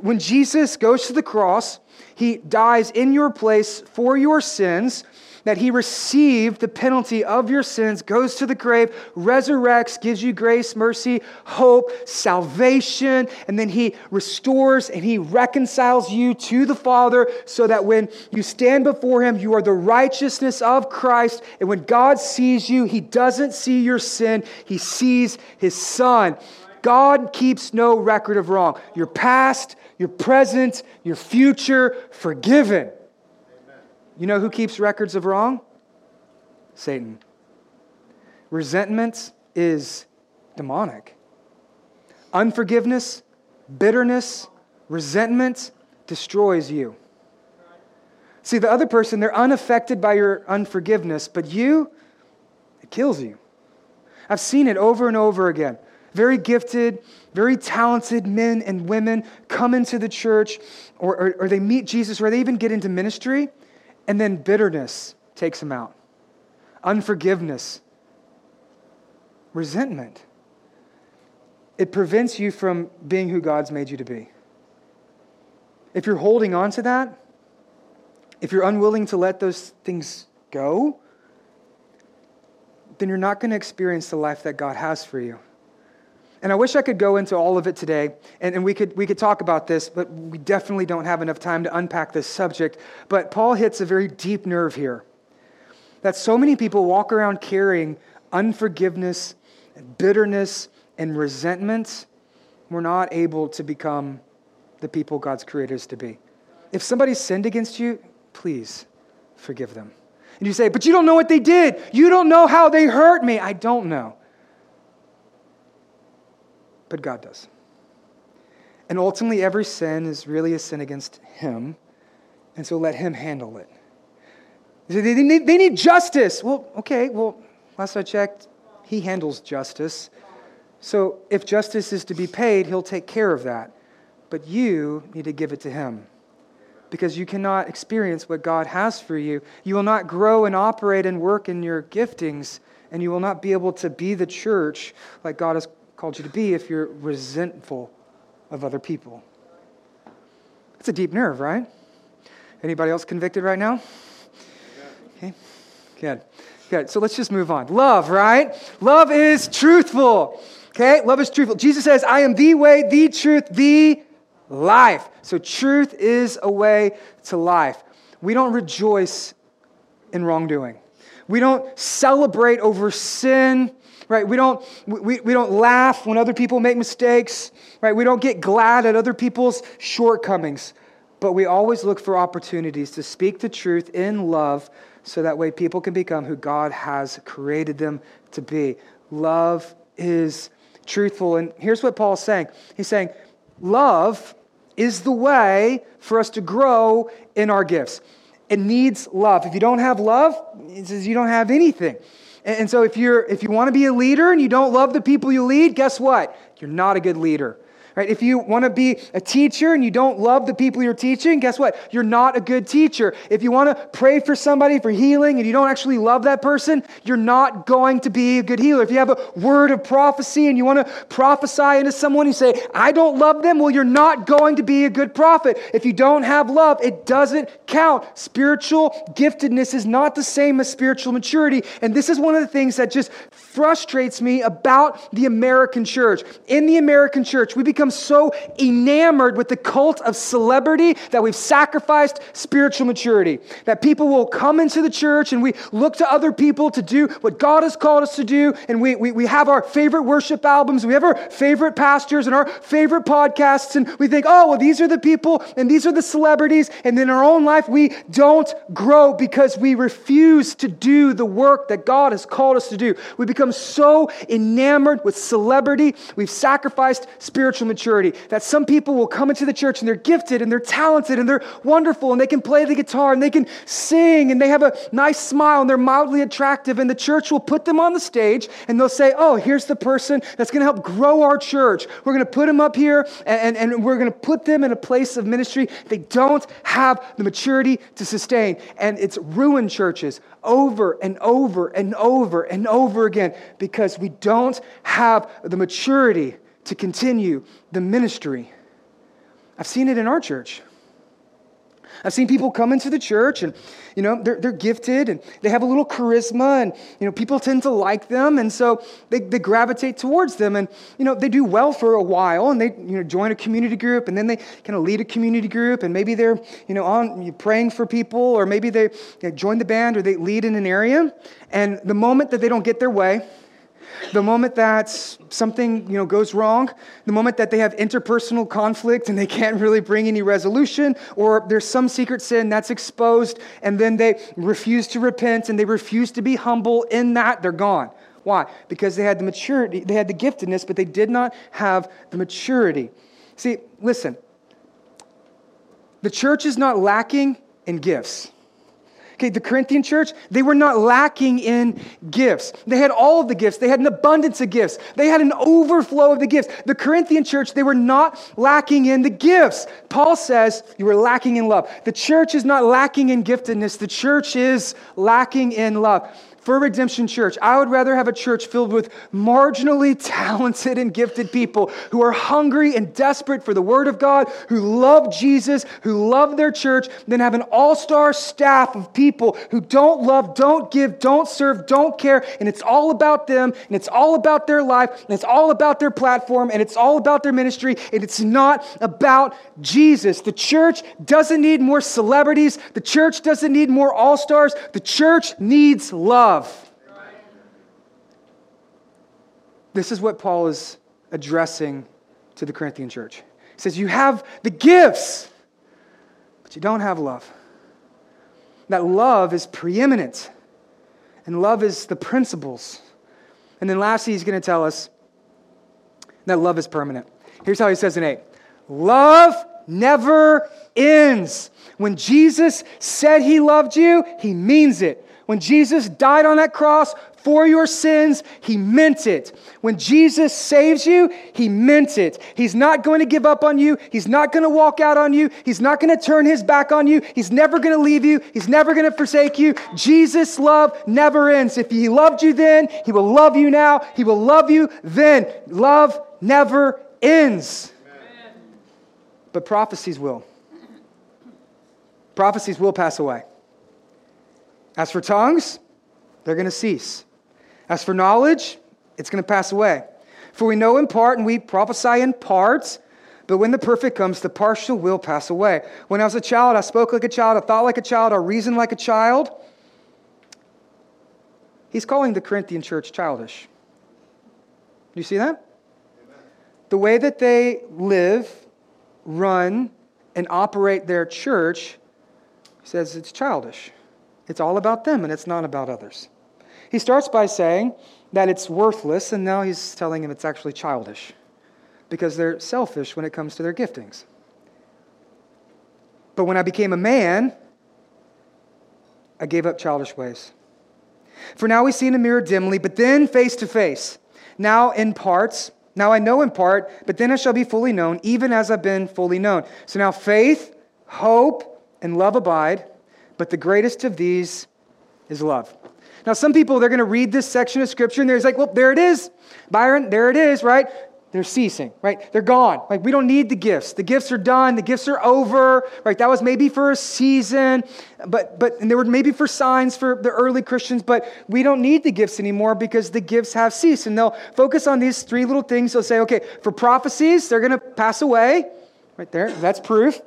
Speaker 2: when Jesus goes to the cross, he dies in your place for your sins that he received the penalty of your sins, goes to the grave, resurrects, gives you grace, mercy, hope, salvation, and then he restores and he reconciles you to the Father so that when you stand before him, you are the righteousness of Christ. And when God sees you, he doesn't see your sin, he sees his Son. God keeps no record of wrong. Your past, your present, your future, forgiven. You know who keeps records of wrong? Satan. Resentment is demonic. Unforgiveness, bitterness, resentment destroys you. See, the other person, they're unaffected by your unforgiveness, but you, it kills you. I've seen it over and over again. Very gifted, very talented men and women come into the church or, or, or they meet Jesus or they even get into ministry and then bitterness takes them out, unforgiveness, resentment. It prevents you from being who God's made you to be. If you're holding on to that, if you're unwilling to let those things go, then you're not going to experience the life that God has for you. And I wish I could go into all of it today, and, and we, could, we could talk about this, but we definitely don't have enough time to unpack this subject. But Paul hits a very deep nerve here that so many people walk around carrying unforgiveness, and bitterness, and resentment. We're not able to become the people God's created us to be. If somebody sinned against you, please forgive them. And you say, but you don't know what they did. You don't know how they hurt me. I don't know but God does. And ultimately, every sin is really a sin against Him, and so let Him handle it. They need, they need justice. Well, okay, well, last I checked, He handles justice. So if justice is to be paid, He'll take care of that. But you need to give it to Him because you cannot experience what God has for you. You will not grow and operate and work in your giftings, and you will not be able to be the church like God has called you to be if you're resentful of other people. It's a deep nerve, right? Anybody else convicted right now? Okay, good. Good. So let's just move on. Love, right? Love is truthful. Okay? Love is truthful. Jesus says, I am the way, the truth, the life. So truth is a way to life. We don't rejoice in wrongdoing. We don't celebrate over sin right? We don't, we, we don't laugh when other people make mistakes, right? We don't get glad at other people's shortcomings. but we always look for opportunities to speak the truth in love so that way people can become who God has created them to be. Love is truthful. And here's what Paul's saying He's saying, Love is the way for us to grow in our gifts. It needs love. If you don't have love, it says you don't have anything. And so if you're if you want to be a leader and you don't love the people you lead, guess what? You're not a good leader. Right? If you want to be a teacher and you don't love the people you're teaching, guess what? You're not a good teacher. If you want to pray for somebody for healing and you don't actually love that person, you're not going to be a good healer. If you have a word of prophecy and you want to prophesy into someone, you say, I don't love them, well, you're not going to be a good prophet. If you don't have love, it doesn't count. Spiritual giftedness is not the same as spiritual maturity. And this is one of the things that just frustrates me about the American church. In the American church, we become so enamored with the cult of celebrity that we've sacrificed spiritual maturity. That people will come into the church and we look to other people to do what God has called us to do. And we, we, we have our favorite worship albums, we have our favorite pastors and our favorite podcasts. And we think, oh, well, these are the people and these are the celebrities. And in our own life, we don't grow because we refuse to do the work that God has called us to do. We become so enamored with celebrity, we've sacrificed spiritual maturity maturity. That some people will come into the church and they're gifted and they're talented and they're wonderful and they can play the guitar and they can sing and they have a nice smile and they're mildly attractive. And the church will put them on the stage and they'll say, Oh, here's the person that's going to help grow our church. We're going to put them up here and, and, and we're going to put them in a place of ministry. They don't have the maturity to sustain. And it's ruined churches over and over and over and over again because we don't have the maturity to continue the ministry. I've seen it in our church. I've seen people come into the church and, you know, they're, they're gifted and they have a little charisma and, you know, people tend to like them. And so they, they gravitate towards them and, you know, they do well for a while and they, you know, join a community group and then they kind of lead a community group and maybe they're, you know, on praying for people or maybe they, they join the band or they lead in an area. And the moment that they don't get their way, the moment that something you know, goes wrong, the moment that they have interpersonal conflict and they can't really bring any resolution, or there's some secret sin that's exposed, and then they refuse to repent and they refuse to be humble in that, they're gone. Why? Because they had the maturity, they had the giftedness, but they did not have the maturity. See, listen, the church is not lacking in gifts. Okay, the Corinthian church, they were not lacking in gifts. They had all of the gifts. They had an abundance of gifts. They had an overflow of the gifts. The Corinthian church, they were not lacking in the gifts. Paul says you were lacking in love. The church is not lacking in giftedness. The church is lacking in love for Redemption Church, I would rather have a church filled with marginally <laughs> talented and gifted people who are hungry and desperate for the Word of God, who love Jesus, who love their church, than have an all star staff of people who don't love, don't give, don't serve, don't care, and it's all about them, and it's all about their life, and it's all about their platform, and it's all about their ministry, and it's not about Jesus. The church doesn't need more celebrities, the church doesn't need more all stars, the church needs love love. This is what Paul is addressing to the Corinthian church. He says, You have the gifts, but you don't have love. That love is preeminent, and love is the principles. And then lastly, he's going to tell us that love is permanent. Here's how he says in 8 Love never ends. When Jesus said he loved you, he means it. When Jesus died on that cross for your sins, he meant it. When Jesus saves you, he meant it. He's not going to give up on you. He's not going to walk out on you. He's not going to turn his back on you. He's never going to leave you. He's never going to forsake you. Jesus' love never ends. If he loved you then, he will love you now. He will love you then. Love never ends. Amen. But prophecies will. Prophecies will pass away. As for tongues, they're going to cease. As for knowledge, it's going to pass away. For we know in part and we prophesy in parts, but when the perfect comes, the partial will pass away. When I was a child, I spoke like a child, I thought like a child, I reasoned like a child. He's calling the Corinthian church childish. Do you see that? Amen. The way that they live, run, and operate their church, he says it's childish. It's all about them and it's not about others. He starts by saying that it's worthless, and now he's telling him it's actually childish because they're selfish when it comes to their giftings. But when I became a man, I gave up childish ways. For now we see in a mirror dimly, but then face to face. Now in parts. Now I know in part, but then I shall be fully known, even as I've been fully known. So now faith, hope, and love abide, but the greatest of these is love. Now, some people, they're going to read this section of scripture and they're like, well, there it is. Byron, there it is, right? They're ceasing, right? They're gone. Like, we don't need the gifts. The gifts are done. The gifts are over, right? That was maybe for a season, but, but, and they were maybe for signs for the early Christians, but we don't need the gifts anymore because the gifts have ceased. And they'll focus on these three little things. They'll say, okay, for prophecies, they're going to pass away, right there. That's proof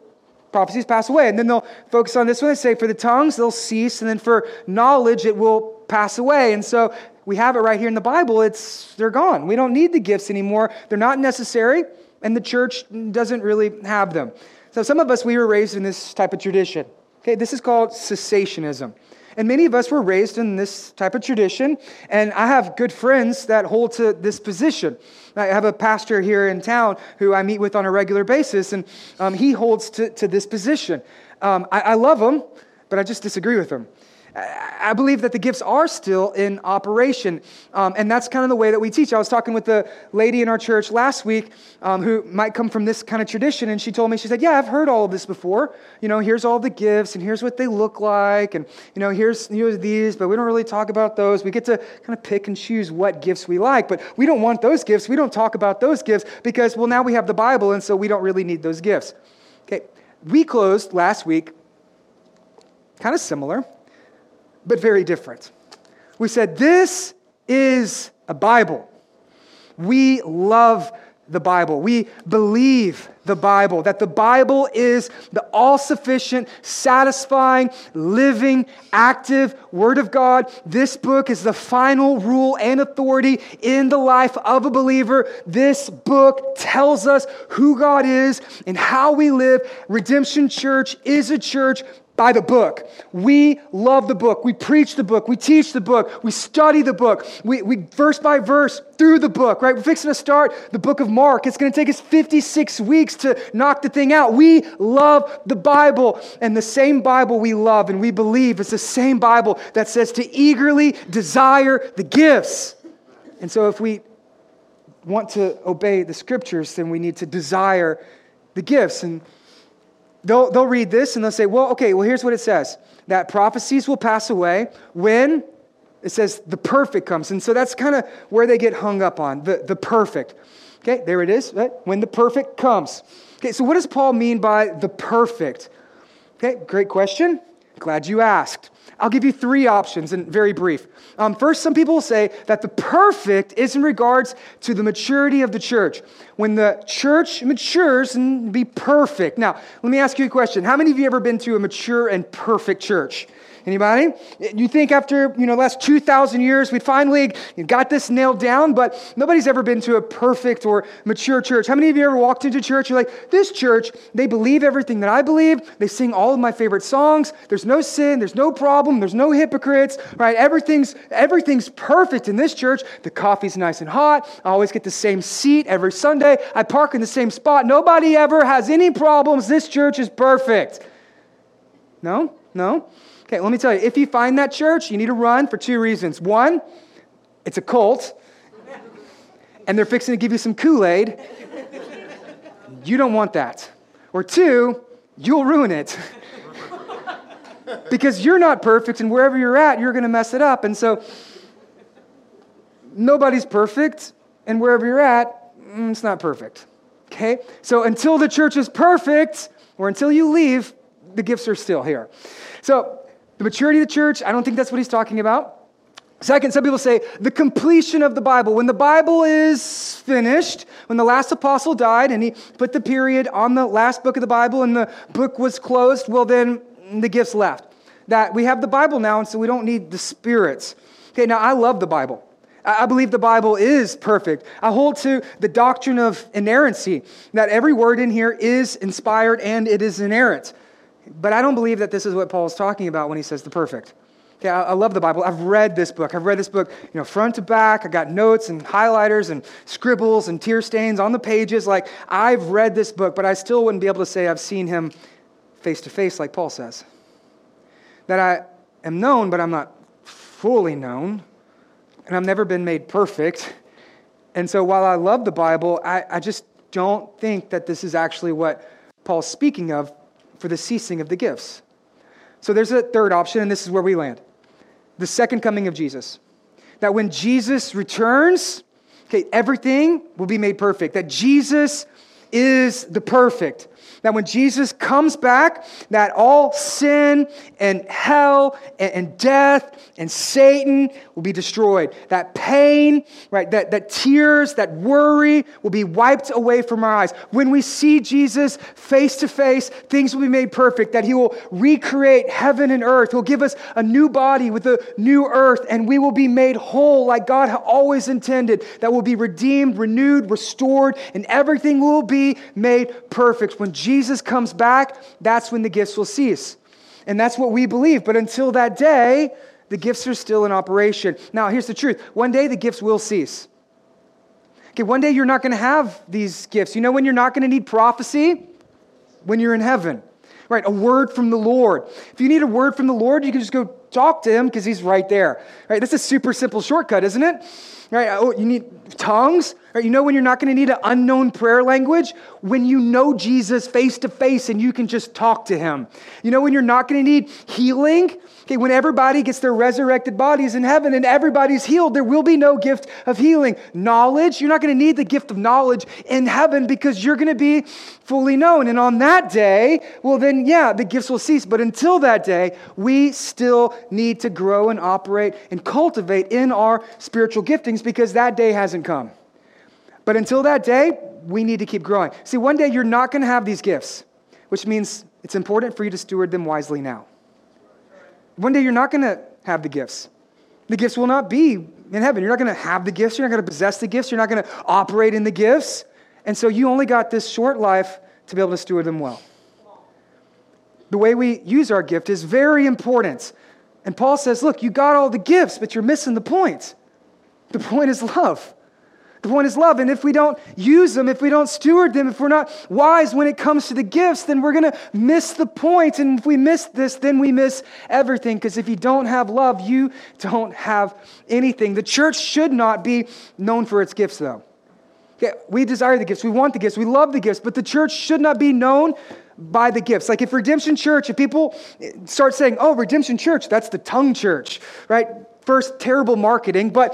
Speaker 2: prophecies pass away. And then they'll focus on this one. They say, for the tongues, they'll cease. And then for knowledge, it will pass away. And so we have it right here in the Bible. It's, they're gone. We don't need the gifts anymore. They're not necessary. And the church doesn't really have them. So some of us, we were raised in this type of tradition. Okay, this is called cessationism. And many of us were raised in this type of tradition. And I have good friends that hold to this position. I have a pastor here in town who I meet with on a regular basis, and um, he holds to, to this position. Um, I, I love him, but I just disagree with him. I believe that the gifts are still in operation. Um, and that's kind of the way that we teach. I was talking with a lady in our church last week um, who might come from this kind of tradition. And she told me, she said, Yeah, I've heard all of this before. You know, here's all the gifts, and here's what they look like. And, you know, here's, here's these, but we don't really talk about those. We get to kind of pick and choose what gifts we like. But we don't want those gifts. We don't talk about those gifts because, well, now we have the Bible, and so we don't really need those gifts. Okay, we closed last week kind of similar but very different. We said, This is a Bible. We love the Bible. We believe the Bible, that the Bible is the all sufficient, satisfying, living, active Word of God. This book is the final rule and authority in the life of a believer. This book tells us who God is and how we live. Redemption Church is a church by the book. We love the book. We preach the book. We teach the book. We study the book. We, we verse by verse through the book, right? We're fixing to start the book of Mark. It's going to take us 56 weeks to knock the thing out. We love the Bible. And the same Bible we love and we believe is the same Bible that says to eagerly desire the gifts. And so if we want to obey the scriptures, then we need to desire the gifts. And they'll, they'll read this and they'll say, well, okay, well, here's what it says that prophecies will pass away when it says the perfect comes. And so that's kind of where they get hung up on the, the perfect. Okay, there it is, right? When the perfect comes. Okay, so what does Paul mean by the perfect? Okay, great question. Glad you asked. I'll give you three options and very brief. Um, first, some people will say that the perfect is in regards to the maturity of the church. When the church matures and be perfect. Now, let me ask you a question. How many of you ever been to a mature and perfect church? Anybody? You think after, you know, last 2,000 years, we finally got this nailed down, but nobody's ever been to a perfect or mature church. How many of you ever walked into church? You're like, this church, they believe everything that I believe. They sing all of my favorite songs. There's no sin. There's no problem. There's no hypocrites, right? Everything's, everything's perfect in this church. The coffee's nice and hot. I always get the same seat every Sunday. I park in the same spot. Nobody ever has any problems. This church is perfect. No? No? Okay, let me tell you if you find that church, you need to run for two reasons. One, it's a cult, and they're fixing to give you some Kool Aid. You don't want that. Or two, you'll ruin it. because you're not perfect, and wherever you're at, you're going to mess it up. And so, nobody's perfect, and wherever you're at, mm, it's not perfect. Okay? So, until the church is perfect, or until you leave, the gifts are still here. So, the maturity of the church, I don't think that's what he's talking about. Second, some people say the completion of the Bible. When the Bible is finished, when the last apostle died and he put the period on the last book of the Bible and the book was closed, well, then the gifts left. That we have the Bible now, and so we don't need the spirits. Okay, now I love the Bible. I believe the Bible is perfect. I hold to the doctrine of inerrancy, that every word in here is inspired and it is inerrant. But I don't believe that this is what Paul is talking about when he says the perfect. Okay, I, love the Bible. I've read this book. I've read this book, you know, front to back. I got notes and highlighters and scribbles and tear stains on the pages. Like I've read this book, but I still wouldn't be able to say I've seen him face to face, like Paul says. That I am known, but I'm not fully known and I've never been made perfect. And so while I love the Bible, I, I just don't think that this is actually what Paul's speaking of for the ceasing of the gifts. So there's a third option, and this is where we land the second coming of Jesus. That when Jesus returns, okay, everything will be made perfect. That Jesus is the perfect that when Jesus comes back, that all sin and hell and, and, death and Satan will be destroyed. That pain, right, that, that tears, that worry will be wiped away from our eyes. When we see Jesus face to face, things will be made perfect, that he will recreate heaven and earth. He'll give us a new body with a new earth, and we will be made whole like God always intended, that will be redeemed, renewed, restored, and everything will be made perfect. When Jesus Jesus comes back, that's when the gifts will cease. And that's what we believe. But until that day, the gifts are still in operation. Now, here's the truth one day the gifts will cease. Okay, one day you're not going to have these gifts. You know when you're not going to need prophecy? When you're in heaven. Right, a word from the Lord. If you need a word from the Lord, you can just go talk to him because he's right there. Right, that's a super simple shortcut, isn't it? Right, oh, you need tongues. Right, you know when you're not going to need an unknown prayer language? When you know Jesus face to face and you can just talk to him. You know when you're not going to need healing? Okay, when everybody gets their resurrected bodies in heaven and everybody's healed, there will be no gift of healing. Knowledge, you're not going to need the gift of knowledge in heaven because you're going to be fully known. And on that day, well, then, yeah, the gifts will cease. But until that day, we still need to grow and operate and cultivate in our spiritual giftings because that day hasn't come. But until that day, we need to keep growing. See, one day you're not going to have these gifts, which means it's important for you to steward them wisely now. One day you're not going to have the gifts. The gifts will not be in heaven. You're not going to have the gifts. You're not going to possess the gifts. You're not going to operate in the gifts. And so you only got this short life to be able to steward them well. The way we use our gift is very important. And Paul says, look, you got all the gifts, but you're missing the point. The point is love. The point is love. And if we don't use them, if we don't steward them, if we're not wise when it comes to the gifts, then we're going to miss the point. And if we miss this, then we miss everything. Because if you don't have love, you don't have anything. The church should not be known for its gifts, though. Okay, we desire the gifts, we want the gifts, we love the gifts, but the church should not be known by the gifts. Like if Redemption Church, if people start saying, oh, Redemption Church, that's the tongue church, right? First, terrible marketing, but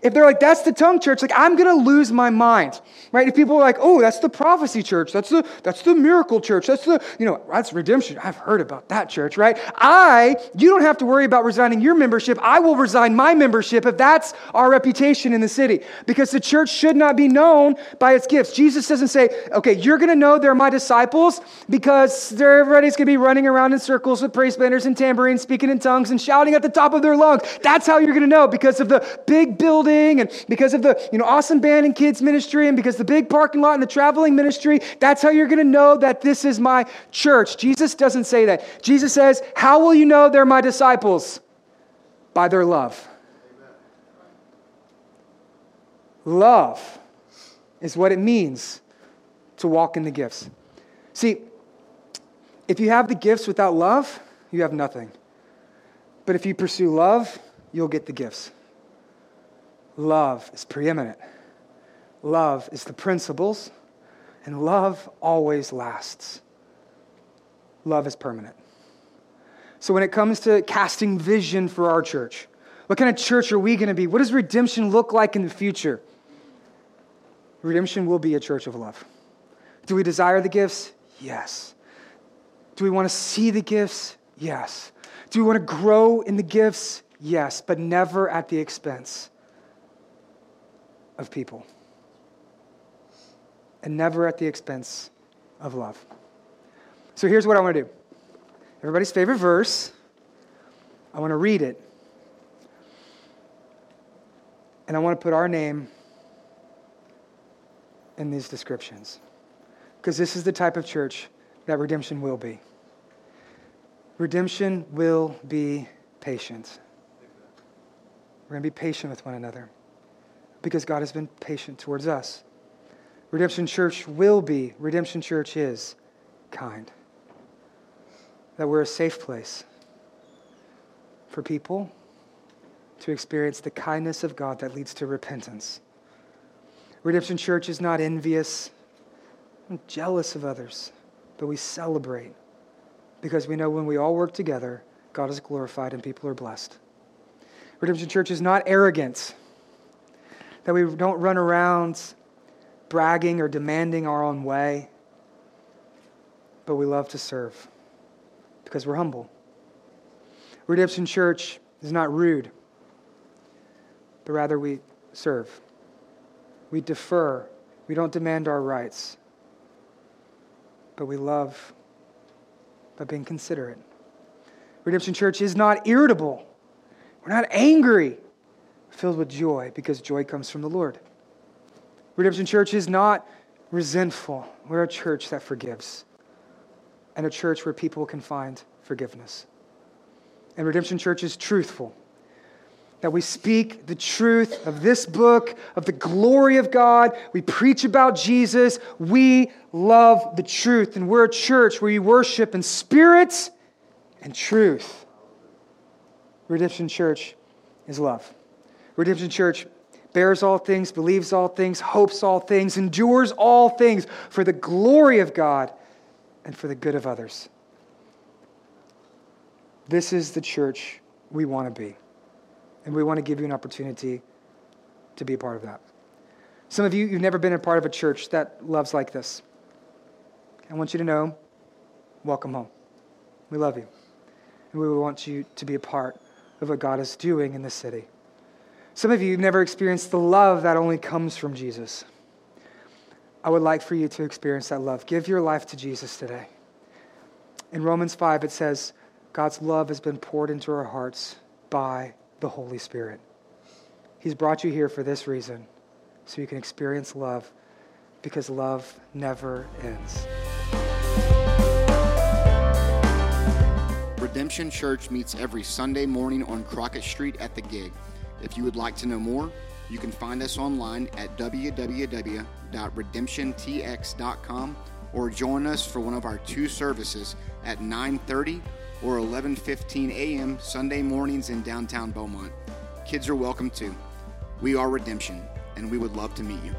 Speaker 2: if they're like, that's the tongue church, like I'm gonna lose my mind, right? If people are like, oh, that's the prophecy church, that's the that's the miracle church, that's the, you know, that's redemption. I've heard about that church, right? I, you don't have to worry about resigning your membership. I will resign my membership if that's our reputation in the city. Because the church should not be known by its gifts. Jesus doesn't say, okay, you're gonna know they're my disciples because everybody's gonna be running around in circles with praise banners and tambourines, speaking in tongues and shouting at the top of their lungs. That's how you're gonna know because of the big building building and because of the you know awesome band and kids ministry and because the big parking lot and the traveling ministry. That's how you're going to know that this is my church. Jesus doesn't say that. Jesus says how will you know they're my disciples? By their love. Love is what it means to walk in the gifts. See if you have the gifts without love you have nothing. But if you pursue love you'll get the gifts love is preeminent. Love is the principles, and love always lasts. Love is permanent. So, when it comes to casting vision for our church, what kind of church are we going to be? What does redemption look like in the future? Redemption will be a church of love. Do we desire the gifts? Yes. Do we want to see the gifts? Yes. Do we want to grow in the gifts? Yes, but never at the expense of people and never at the expense of love. So here's what I want to do everybody's favorite verse. I want to read it. And I want to put our name in these descriptions because this is the type of church that redemption will be. Redemption will be patient. We're going to be patient with one another because God has been patient towards us. Redemption Church will be, Redemption Church is kind. That we're a safe place for people to experience the kindness of God that leads to repentance. Redemption Church is not envious, and jealous of others, but we celebrate because we know when we all work together, God is glorified and people are blessed. Redemption Church is not arrogance, that we don't run around bragging or demanding our own way, but we love to serve because we're humble. Redemption Church is not rude, but rather we serve. We defer. We don't demand our rights, but we love by being considerate. Redemption Church is not irritable. We're not angry, filled with joy because joy comes from the Lord. Redemption Church is not resentful. We're a church that forgives and a church where people can find forgiveness. And Redemption Church is truthful. That we speak the truth of this book, of the glory of God. We preach about Jesus. We love the truth. And we're a church where you worship in spirit and truth. Redemption Church is love. Redemption Church bears all things, believes all things, hopes all things, endures all things for the glory of God and for the good of others. This is the church we want to be. And we want to give you an opportunity to be a part of that. Some of you, you've never been a part of a church that loves like this. I want you to know welcome home. We love you. And we want you to be a part of what God is doing in the city. Some of you have never experienced the love that only comes from Jesus. I would like for you to experience that love. Give your life to Jesus today. In Romans 5, it says, God's love has been poured into our hearts by the Holy Spirit. He's brought you here for this reason, so you can experience love, because love never ends.
Speaker 3: Redemption Church meets every Sunday morning on Crockett Street at the Gig. If you would like to know more, you can find us online at www.redemptiontx.com or join us for one of our two services at 9:30 or 11:15 a.m. Sunday mornings in downtown Beaumont. Kids are welcome too. We are Redemption and we would love to meet you.